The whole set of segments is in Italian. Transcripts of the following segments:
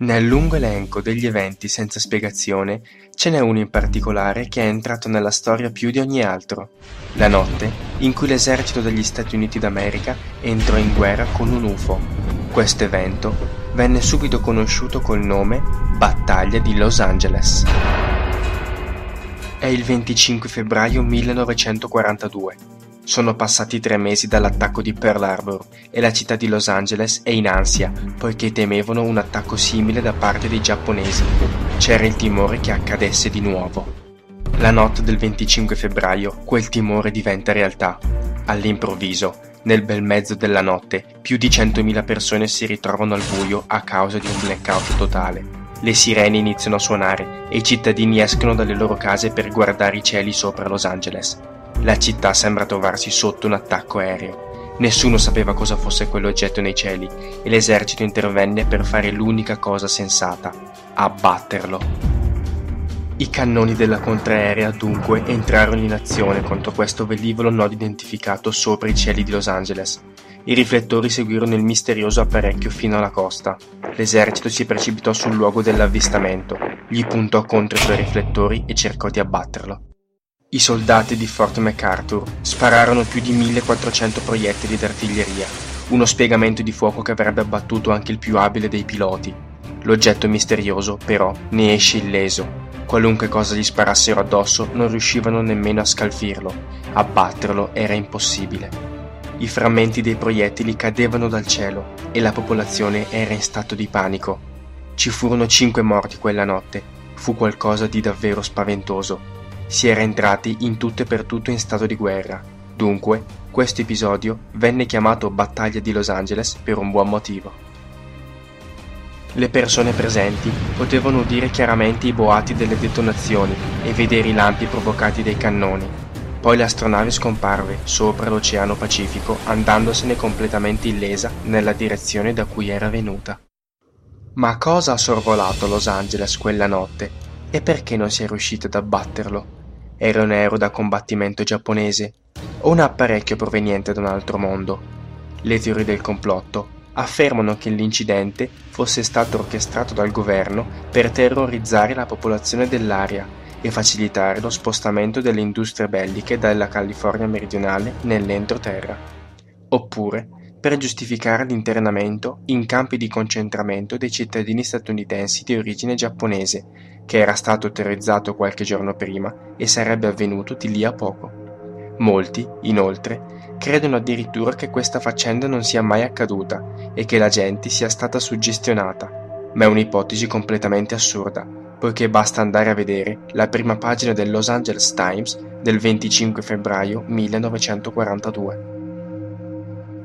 Nel lungo elenco degli eventi senza spiegazione ce n'è uno in particolare che è entrato nella storia più di ogni altro: la notte in cui l'esercito degli Stati Uniti d'America entrò in guerra con un UFO. Questo evento venne subito conosciuto col nome Battaglia di Los Angeles. È il 25 febbraio 1942 sono passati tre mesi dall'attacco di Pearl Harbor e la città di Los Angeles è in ansia poiché temevano un attacco simile da parte dei giapponesi. C'era il timore che accadesse di nuovo. La notte del 25 febbraio quel timore diventa realtà. All'improvviso, nel bel mezzo della notte, più di 100.000 persone si ritrovano al buio a causa di un blackout totale. Le sirene iniziano a suonare e i cittadini escono dalle loro case per guardare i cieli sopra Los Angeles. La città sembra trovarsi sotto un attacco aereo. Nessuno sapeva cosa fosse quell'oggetto nei cieli e l'esercito intervenne per fare l'unica cosa sensata, abbatterlo. I cannoni della contraerea dunque entrarono in azione contro questo velivolo non identificato sopra i cieli di Los Angeles. I riflettori seguirono il misterioso apparecchio fino alla costa. L'esercito si precipitò sul luogo dell'avvistamento, gli puntò contro i suoi riflettori e cercò di abbatterlo. I soldati di Fort MacArthur spararono più di 1400 proiettili d'artiglieria, uno spiegamento di fuoco che avrebbe abbattuto anche il più abile dei piloti. L'oggetto misterioso, però, ne esce illeso. Qualunque cosa gli sparassero addosso non riuscivano nemmeno a scalfirlo. Abbatterlo era impossibile. I frammenti dei proiettili cadevano dal cielo e la popolazione era in stato di panico. Ci furono cinque morti quella notte. Fu qualcosa di davvero spaventoso si era entrati in tutto e per tutto in stato di guerra. Dunque, questo episodio venne chiamato Battaglia di Los Angeles per un buon motivo. Le persone presenti potevano udire chiaramente i boati delle detonazioni e vedere i lampi provocati dai cannoni. Poi l'astronave scomparve sopra l'Oceano Pacifico, andandosene completamente illesa nella direzione da cui era venuta. Ma cosa ha sorvolato Los Angeles quella notte e perché non si è riusciti ad abbatterlo? Era un aereo da combattimento giapponese o un apparecchio proveniente da un altro mondo? Le teorie del complotto affermano che l'incidente fosse stato orchestrato dal governo per terrorizzare la popolazione dell'area e facilitare lo spostamento delle industrie belliche dalla California meridionale nell'entroterra. Oppure per giustificare l'internamento in campi di concentramento dei cittadini statunitensi di origine giapponese che era stato terrorizzato qualche giorno prima e sarebbe avvenuto di lì a poco. Molti, inoltre, credono addirittura che questa faccenda non sia mai accaduta e che la gente sia stata suggestionata, ma è un'ipotesi completamente assurda, poiché basta andare a vedere la prima pagina del Los Angeles Times del 25 febbraio 1942.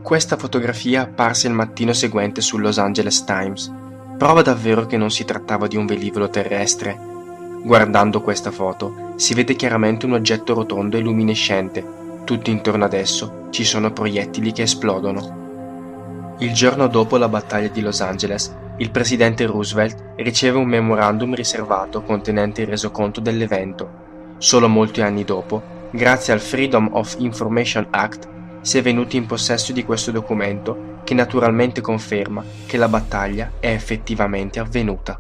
Questa fotografia apparse il mattino seguente sul Los Angeles Times Prova davvero che non si trattava di un velivolo terrestre. Guardando questa foto, si vede chiaramente un oggetto rotondo e luminescente. Tutto intorno ad esso ci sono proiettili che esplodono. Il giorno dopo la battaglia di Los Angeles, il presidente Roosevelt riceve un memorandum riservato contenente il resoconto dell'evento. Solo molti anni dopo, grazie al Freedom of Information Act, si è venuti in possesso di questo documento che naturalmente conferma che la battaglia è effettivamente avvenuta.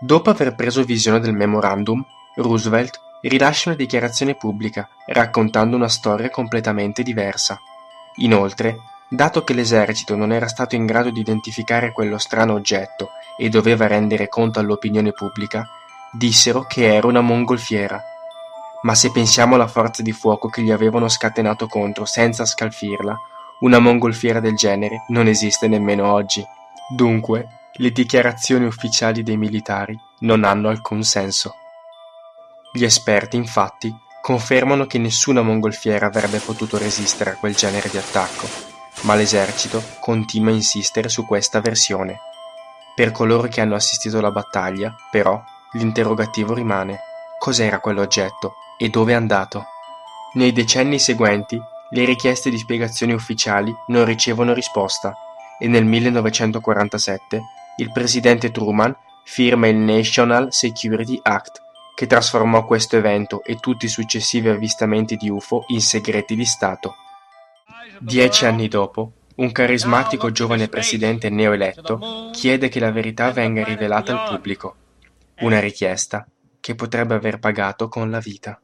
Dopo aver preso visione del memorandum, Roosevelt rilascia una dichiarazione pubblica raccontando una storia completamente diversa. Inoltre, dato che l'esercito non era stato in grado di identificare quello strano oggetto e doveva rendere conto all'opinione pubblica, dissero che era una mongolfiera. Ma se pensiamo alla forza di fuoco che gli avevano scatenato contro senza scalfirla, una mongolfiera del genere non esiste nemmeno oggi. Dunque, le dichiarazioni ufficiali dei militari non hanno alcun senso. Gli esperti, infatti, confermano che nessuna mongolfiera avrebbe potuto resistere a quel genere di attacco, ma l'esercito continua a insistere su questa versione. Per coloro che hanno assistito alla battaglia, però, l'interrogativo rimane: cos'era quell'oggetto e dove è andato? Nei decenni seguenti le richieste di spiegazioni ufficiali non ricevono risposta e nel 1947 il presidente Truman firma il National Security Act, che trasformò questo evento e tutti i successivi avvistamenti di UFO in segreti di Stato. Dieci anni dopo, un carismatico giovane presidente neoeletto chiede che la verità venga rivelata al pubblico, una richiesta che potrebbe aver pagato con la vita.